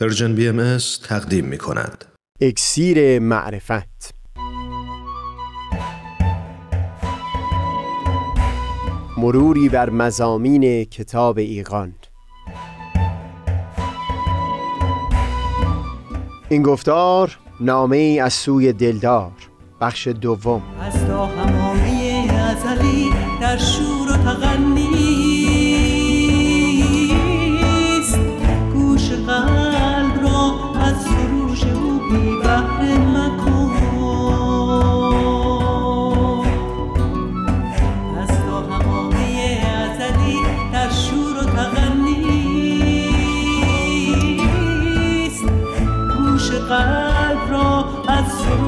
Persian BM تقدیم می کند. اکسیر معرفت. مروری بر مضامین کتاب ایقان این گفتار نامه ای از سوی دلدار. بخش دوم. از تا حمامه ازلی در شور و تغنیست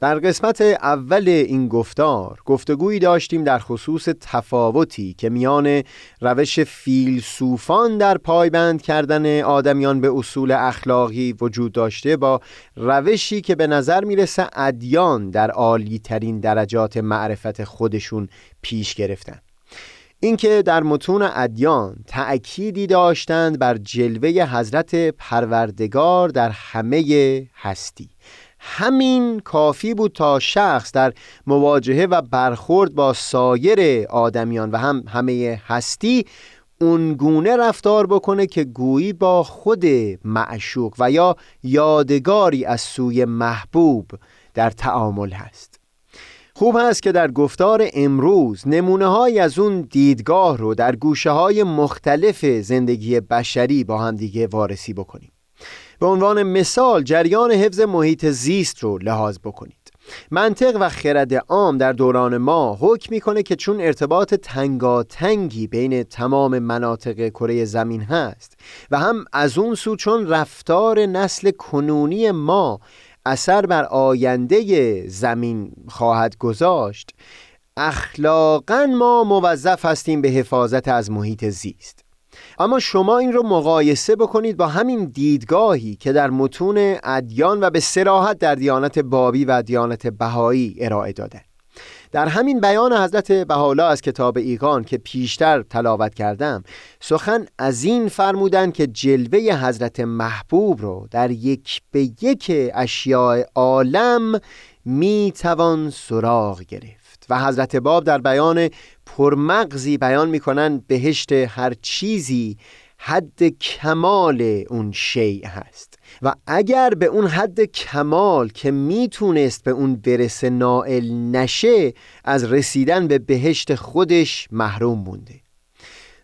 در قسمت اول این گفتار گفتگویی داشتیم در خصوص تفاوتی که میان روش فیلسوفان در پایبند کردن آدمیان به اصول اخلاقی وجود داشته با روشی که به نظر می‌رسه ادیان در عالی ترین درجات معرفت خودشون پیش گرفتن. اینکه در متون ادیان تأکیدی داشتند بر جلوه حضرت پروردگار در همه هستی. همین کافی بود تا شخص در مواجهه و برخورد با سایر آدمیان و هم همه هستی اونگونه رفتار بکنه که گویی با خود معشوق و یا یادگاری از سوی محبوب در تعامل هست. خوب هست که در گفتار امروز نمونه های از اون دیدگاه رو در گوشه های مختلف زندگی بشری با هم دیگه وارسی بکنیم. به عنوان مثال جریان حفظ محیط زیست رو لحاظ بکنید. منطق و خرد عام در دوران ما حکم می‌کنه که چون ارتباط تنگاتنگی بین تمام مناطق کره زمین هست و هم از اون سو چون رفتار نسل کنونی ما اثر بر آینده زمین خواهد گذاشت اخلاقا ما موظف هستیم به حفاظت از محیط زیست. اما شما این رو مقایسه بکنید با همین دیدگاهی که در متون ادیان و به سراحت در دیانت بابی و دیانت بهایی ارائه داده. در همین بیان حضرت بهاءالله از کتاب ایقان که پیشتر تلاوت کردم سخن از این فرمودن که جلوه حضرت محبوب رو در یک به یک اشیاء عالم می توان سراغ گرفت. و حضرت باب در بیان پرمغزی بیان می‌کنن بهشت هر چیزی حد کمال اون شیء هست. و اگر به اون حد کمال که می‌تونست به اون برسه نائل نشه از رسیدن به بهشت خودش محروم مونده.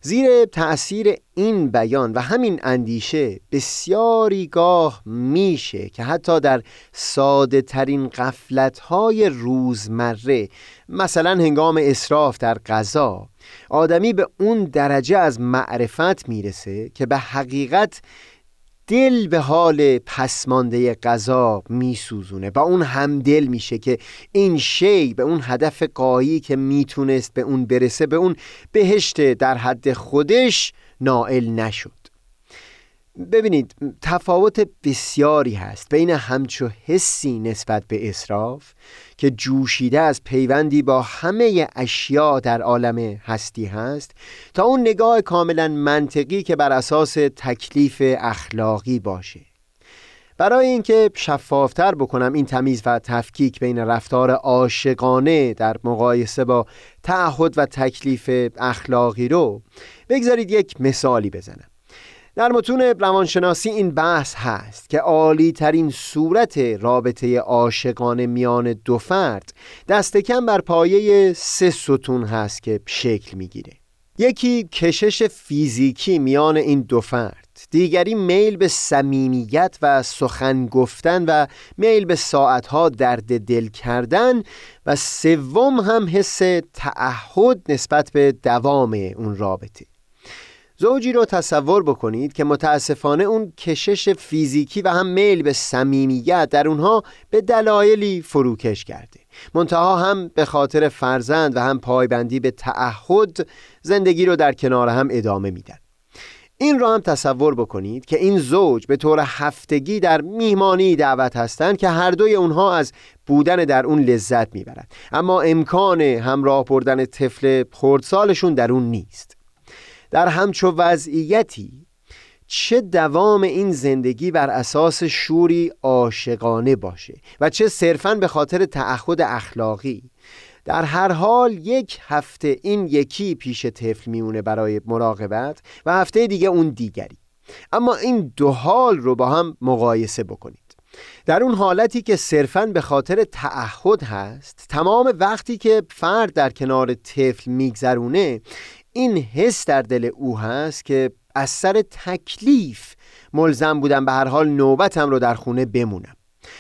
زیر تأثیر این بیان و همین اندیشه بسیاری گاه میشه که حتی در ساده ترین قفلت های روزمره مثلا هنگام اصراف در غذا آدمی به اون درجه از معرفت می‌رسه که به حقیقت دل به حال پسمانده غذا میسوزونه با اون همدل میشه که این شی به اون هدف قایی که می‌تونست به اون برسه به اون بهشت در حد خودش نائل نشد. ببینید تفاوت بسیاری هست بین همچو حسی نسبت به اصراف که جوشیده از پیوندی با همه اشیا در عالم هستی هست تا اون نگاه کاملا منطقی که بر اساس تکلیف اخلاقی باشه. برای اینکه شفافتر بکنم این تمیز و تفکیک بین رفتار عاشقانه در مقایسه با تعهد و تکلیف اخلاقی رو بگذارید یک مثالی بزنم. در متون روانشناسی این بحث هست که عالی ترین صورت رابطه عاشقانه میان دو فرد دست کم بر پایه سه ستون هست که شکل می‌گیره. یکی کشش فیزیکی میان این دو فرد دیگری میل به صمیمیت و سخن گفتن و میل به ساعتها درد دل کردن و سوم هم حس تعهد نسبت به دوام اون رابطه. زوجی رو تصور بکنید که متاسفانه اون کشش فیزیکی و هم میل به صمیمیت در اونها به دلایلی فروکش کرده. منتها هم به خاطر فرزند و هم پایبندی به تعهد زندگی رو در کنار هم ادامه میدن. این را هم تصور بکنید که این زوج به طور هفتگی در میهمانی دعوت هستند که هر دوی اونها از بودن در اون لذت می‌برند. اما امکان همراه بردن طفل خردسالشون در اون نیست. در همچو وضعیتی چه دوام این زندگی بر اساس شوری عاشقانه باشه و چه صرفا به خاطر تعهد اخلاقی. در هر حال یک هفته این یکی پیش طفل میمونه برای مراقبت و هفته دیگه اون دیگری. اما این دو حال رو با هم مقایسه بکنید. در اون حالتی که صرفا به خاطر تعهد هست تمام وقتی که فرد در کنار طفل میگذرونه این حس در دل او هست که از سر تکلیف ملزم بودم به هر حال نوبتم رو در خونه بمونم.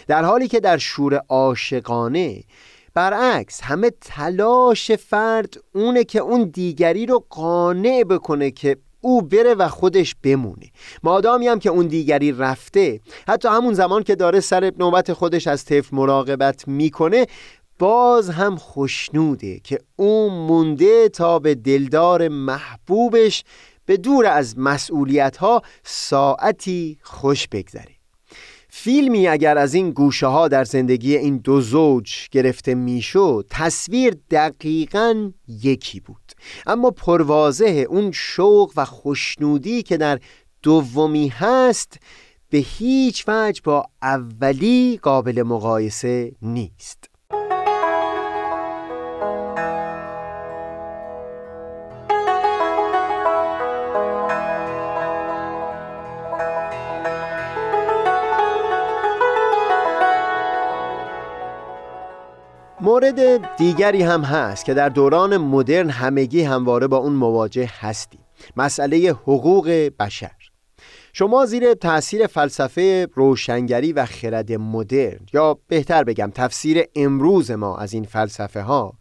در حالی که در شور عاشقانه برعکس همه تلاش فرد اونه که اون دیگری رو قانع بکنه که او بره و خودش بمونه. مادامی هم که اون دیگری رفته حتی همون زمان که داره سر نوبت خودش از طفل مراقبت می‌کنه باز هم خوشنوده که اون مونده تا به دلدار محبوبش به دور از مسئولیت ها ساعتی خوش بگذره. فیلمی اگر از این گوشه ها در زندگی این دو زوج گرفته می‌شد تصویر دقیقا یکی بود. اما پروازه اون شوق و خوشنودی که در دومی هست به هیچ وجه با اولی قابل مقایسه نیست. مورد دیگری هم هست که در دوران مدرن همگی همواره با اون مواجه هستیم. مسئله حقوق بشر. شما زیر تاثیر فلسفه روشنگری و خرد مدرن یا بهتر بگم تفسیر امروز ما از این فلسفه ها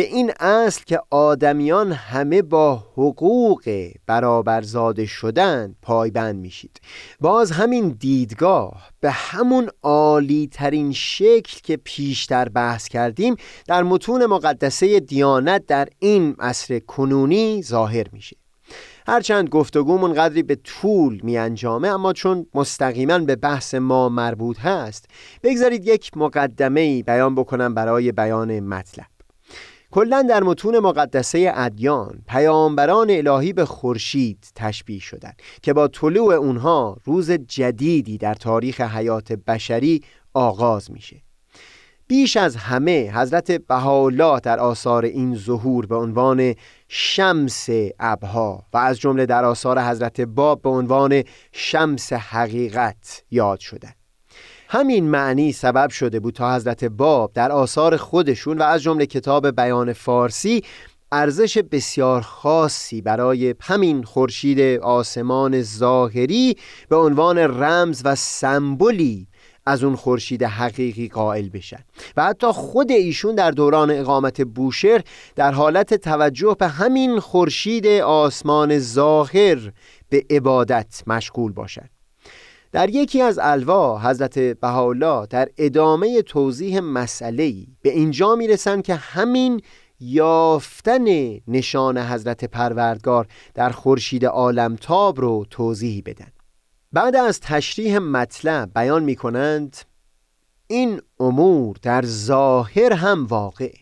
به این اصل که آدمیان همه با حقوق برابرزاده شدن پایبند میشید. باز همین دیدگاه به همون عالی ترین شکل که پیشتر بحث کردیم در متون مقدسه دیانت در این عصر کنونی ظاهر میشه. هرچند گفتگومون قدری به طول می انجامه اما چون مستقیما به بحث ما مربوط هست بگذارید یک مقدمه بیان بکنم برای بیان مطلب. کلا در متون مقدسه ادیان پیامبران الهی به خورشید تشبیه شدند که با طلوع اونها روز جدیدی در تاریخ حیات بشری آغاز میشه. بیش از همه حضرت بهاءالله در آثار این ظهور به عنوان شمس ابها و از جمله در آثار حضرت باب به عنوان شمس حقیقت یاد شدند. همین معنی سبب شده بود تا حضرت باب در آثار خودشون و از جمله کتاب بیان فارسی ارزش بسیار خاصی برای همین خورشید آسمان ظاهری به عنوان رمز و سمبولی از اون خورشید حقیقی قائل بشن. و حتی خود ایشون در دوران اقامت بوشهر در حالت توجه به همین خورشید آسمان ظاهر به عبادت مشغول باشند در یکی از الوا حضرت بهاءالله در ادامه توضیح مسئله به اینجا می‌رسند که همین یافتن نشان حضرت پروردگار در خورشید عالمتاب رو توضیح بدن. بعد از تشریح مطلب بیان می کنند این امور در ظاهر هم واقع.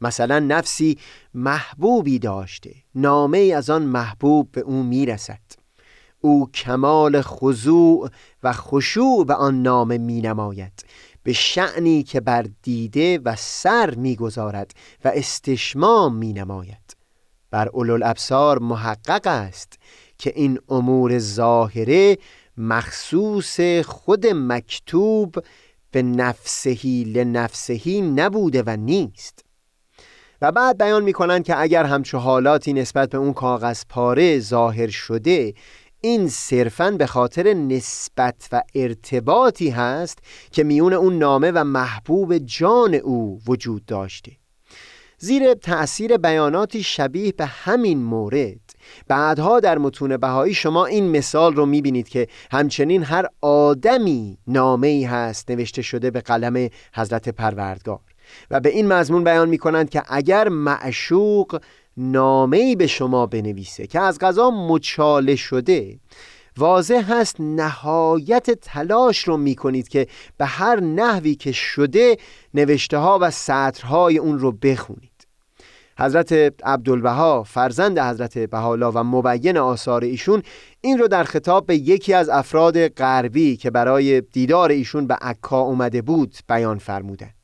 مثلا نفسی محبوبی داشته نامه از آن محبوب به او می‌رسد. او کمال خضوع و خشوع به آن نام می نماید به شعنی که بر دیده و سر می‌گذارد و استشمام می نماید بر الابصار محقق است که این امور ظاهره مخصوص خود مکتوب به نفسهی لنفسهی نبوده و نیست. و بعد بیان می کنند که اگر همچو حالاتی نسبت به اون کاغذ پاره ظاهر شده این صرفا به خاطر نسبت و ارتباطی هست که میون اون نامه و محبوب جان او وجود داشته. زیر تأثیر بیاناتی شبیه به همین مورد بعدها در متون بهایی شما این مثال رو می‌بینید که همچنین هر آدمی نامه ای هست نوشته شده به قلم حضرت پروردگار. و به این مضمون بیان می کنند که اگر معشوق نامه‌ای به شما بنویسه که از غذا مچاله شده. واضح هست نهایت تلاش رو می‌کنید که به هر نحوی که شده نوشته ها و سطرهای اون رو بخونید. حضرت عبدالبها فرزند حضرت بهالا و مبین آثار ایشون این رو در خطاب به یکی از افراد غربی که برای دیدار ایشون به عکا اومده بود بیان فرمودند.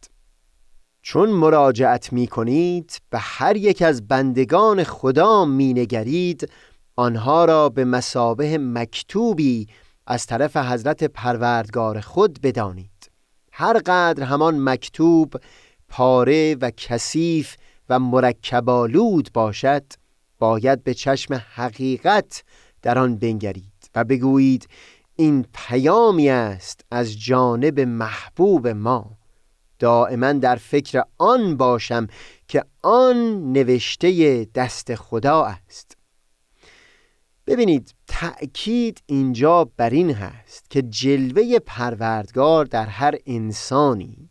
چون مراجعت می کنید به هر یک از بندگان خدا می نگرید آنها را به مسابه مکتوبی از طرف حضرت پروردگار خود بدانید. هر قدر همان مکتوب پاره و کثیف و مرکبالود باشد باید به چشم حقیقت در آن بنگرید و بگویید این پیامی است از جانب محبوب ما. دائما در فکر آن باشم که آن نوشته دست خدا است. ببینید تأکید اینجا بر این هست که جلوه پروردگار در هر انسانی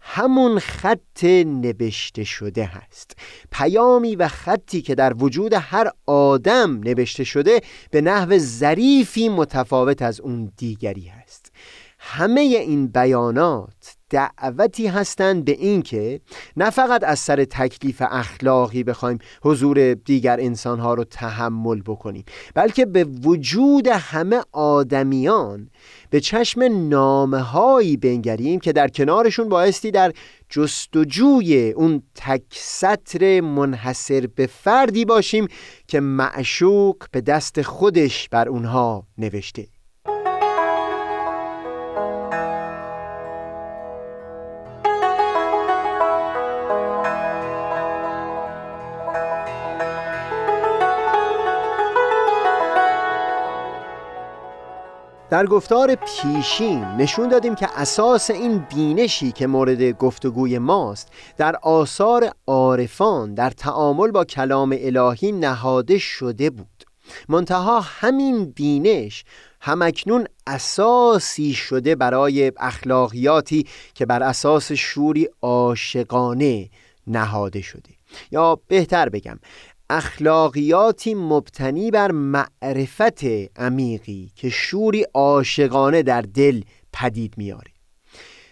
همون خط نوشته شده هست. پیامی و خطی که در وجود هر آدم نوشته شده به نحو ظریفی متفاوت از اون دیگری هست. همه این بیانات دعوتی هستند به اینکه نه فقط از سر تکلیف اخلاقی بخوایم حضور دیگر انسانها رو تحمل بکنیم بلکه به وجود همه آدمیان به چشم نامه هایی بنگریم که در کنارشون بایستی در جستجوی اون تک سطر منحصر به فردی باشیم که معشوق به دست خودش بر اونها نوشته. در گفتار پیشین نشون دادیم که اساس این بینشی که مورد گفتگوی ماست در آثار عارفان در تعامل با کلام الهی نهاده شده بود. منتها همین بینش همکنون اساسی شده برای اخلاقیاتی که بر اساس شوری عاشقانه نهاده شده. یا بهتر بگم اخلاقیاتی مبتنی بر معرفت عمیقی که شوری عاشقانه در دل پدید میاره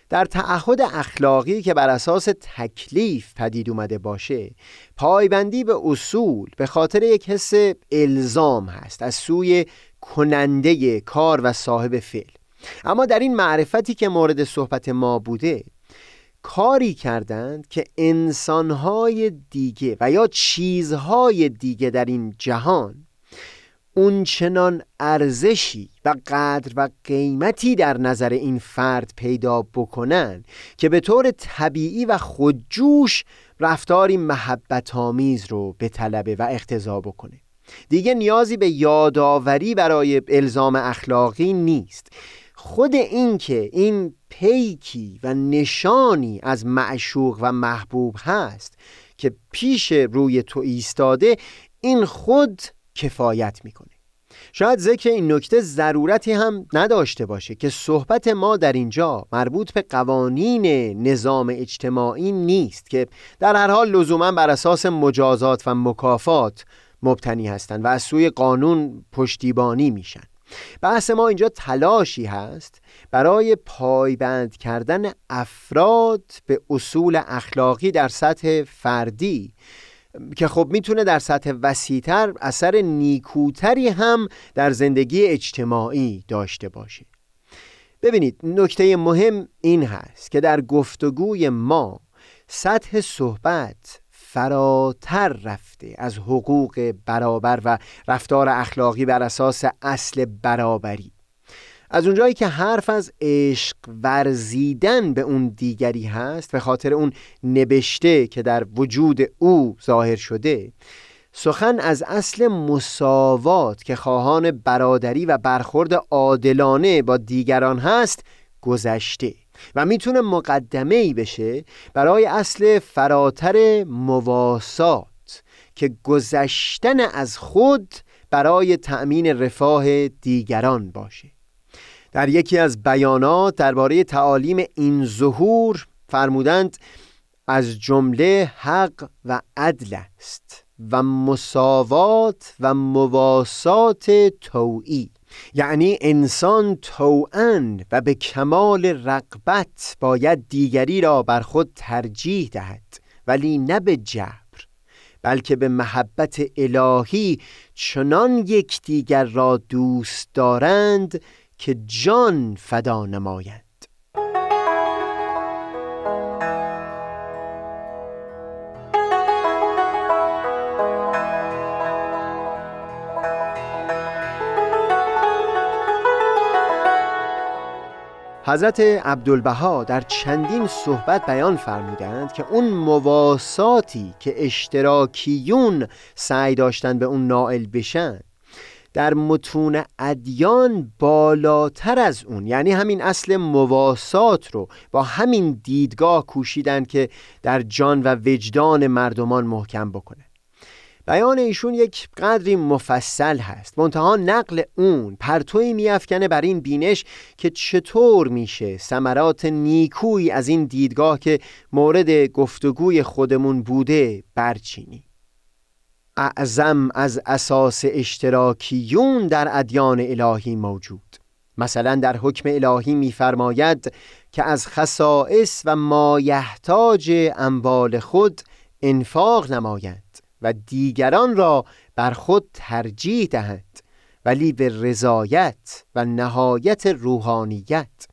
در تعهد اخلاقی که بر اساس تکلیف پدید اومده باشه پایبندی به اصول به خاطر یک حس الزام هست از سوی کننده کار و صاحب فعل. اما در این معرفتی که مورد صحبت ما بوده کاری کردند که انسانهای دیگه و یا چیزهای دیگه در این جهان اون چنان ارزشی و قدر و قیمتی در نظر این فرد پیدا بکنن که به طور طبیعی و خودجوش رفتاری محبت آمیز رو به طلبه و اقتضا بکنه. دیگه نیازی به یادآوری برای الزام اخلاقی نیست. خود این که این پیکی و نشانی از معشوق و محبوب هست که پیش روی تو ایستاده این خود کفایت می‌کنه. شاید ذکر این نکته ضرورتی هم نداشته باشه که صحبت ما در اینجا مربوط به قوانین نظام اجتماعی نیست که در هر حال لزوما بر اساس مجازات و مکافات مبتنی هستند و از سوی قانون پشتیبانی میشن. بحث ما اینجا تلاشی هست برای پایبند کردن افراد به اصول اخلاقی در سطح فردی که خب می‌تونه در سطح وسیعتر اثر نیکوتری هم در زندگی اجتماعی داشته باشه. ببینید نکته مهم این هست که در گفتگوی ما سطح صحبت فراتر رفته از حقوق برابر و رفتار اخلاقی بر اساس اصل برابری. از اونجایی که حرف از عشق ورزیدن به اون دیگری هست به خاطر اون نبشته که در وجود او ظاهر شده سخن از اصل مساوات که خواهان برادری و برخورد عادلانه با دیگران هست گذشته. و می‌تونه مقدمه ای بشه برای اصل فراتر مواسات که گذشتن از خود برای تأمین رفاه دیگران باشه. در یکی از بیانات درباره تعالیم این ظهور فرمودند از جمله حق و عدل است و مساوات و مواسات توعی یعنی انسان توان و به کمال رقبت باید دیگری را بر خود ترجیح دهد ولی نه به جبر بلکه به محبت الهی چنان یکدیگر را دوست دارند که جان فدا نمایند حضرت عبدالبها در چندین صحبت بیان فرمودند که اون مواساتی که اشتراکیون سعی داشتن به اون نائل بشن در متون ادیان بالاتر از اون یعنی همین اصل مواسات رو با همین دیدگاه کوشیدن که در جان و وجدان مردمان محکم بکنه. بیان ایشون یک قدری مفصل هست. منتها نقل اون پرتوی میافکنه بر این بینش که چطور میشه ثمرات نیکویی از این دیدگاه که مورد گفتگوی خودمون بوده برچینی. اعظم از اساس اشتراکیون در ادیان الهی موجود. مثلا در حکم الهی میفرماید که از خصائص و مایحتاج اموال خود انفاق نمایند. و دیگران را بر خود ترجیح دهند ولی به رضایت و نهایت روحانیت.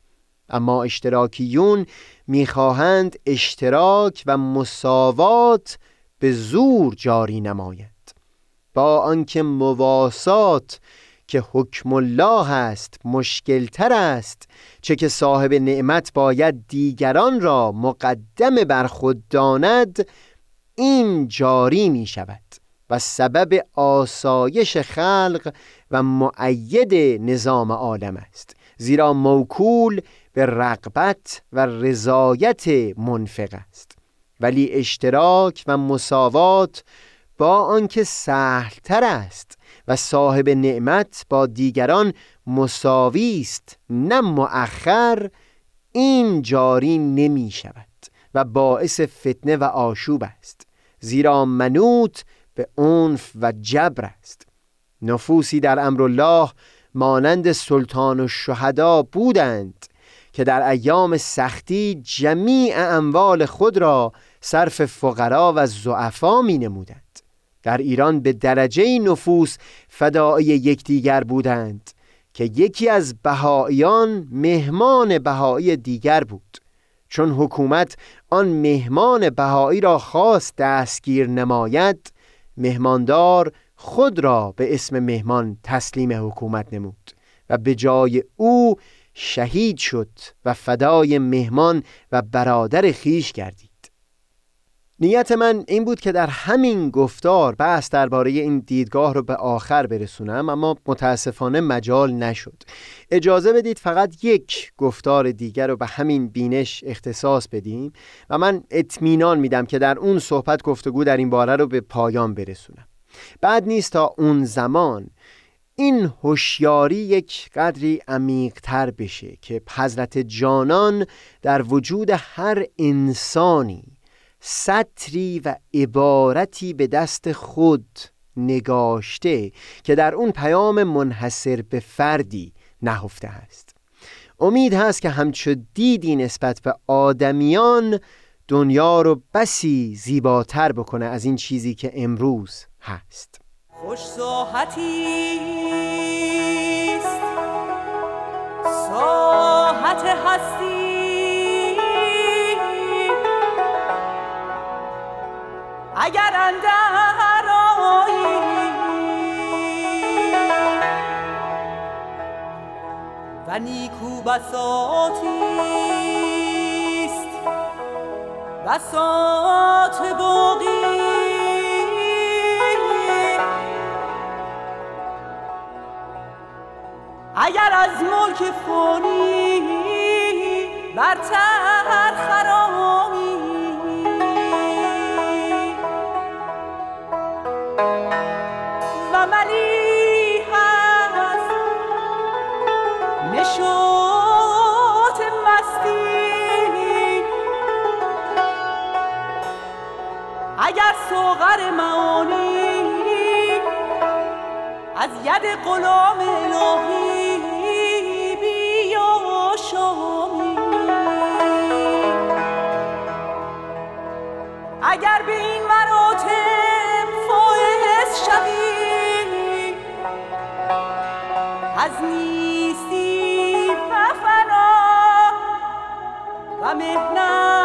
اما اشتراکیون می‌خواهند اشتراک و مساوات به زور جاری نماید با آنکه مواسات که حکم الله است مشکلتر است چه که صاحب نعمت باید دیگران را مقدم بر خود داند این جاری می شود و سبب آسایش خلق و معید نظام عالم است زیرا موکول به رقبت و رضایت منفق است. ولی اشتراک و مساوات با آنکه سهلتر است و صاحب نعمت با دیگران مساوی است نه مؤخر این جاری نمی شود و باعث فتنه و آشوب است. زیرا منوط به عنف و جبر است. نفوسی در امرالله مانند سلطان و شهدا بودند که در ایام سختی جمیع اموال خود را صرف فقرا و زعفا می نمودند در ایران به درجه نفوس فدای یکدیگر بودند که یکی از بهاییان مهمان بهایی دیگر بود. چون حکومت آن مهمان بهایی را خواست دستگیر نماید مهماندار خود را به اسم مهمان تسلیم حکومت نمود و به جای او شهید شد و فدای مهمان و برادر خیش گردید. نیت من این بود که در همین گفتار بحث درباره این دیدگاه رو به آخر برسونم اما متاسفانه مجال نشد. اجازه بدید فقط یک گفتار دیگر رو به همین بینش اختصاص بدیم و من اطمینان میدم که در اون صحبت گفتگو در این باره رو به پایان برسونم. بعد نیست تا اون زمان این هوشیاری یک قدری عمیقتر بشه که حضرت جانان در وجود هر انسانی سطری و عبارتی به دست خود نگاشته که در اون پیام منحصر به فردی نهفته است. امید هست که همچو دیدی نسبت به آدمیان دنیا رو بسی زیباتر بکنه از این چیزی که امروز هست. خوش ساحتی ساحت هستی. و نیکو بساطیست بساط باقی. اگر از ملک فانی برتر نشات مستی. اگر سوغر معانی از ید غلام الهی بیا شامی اگر به این مراتب فائز شوی از نی و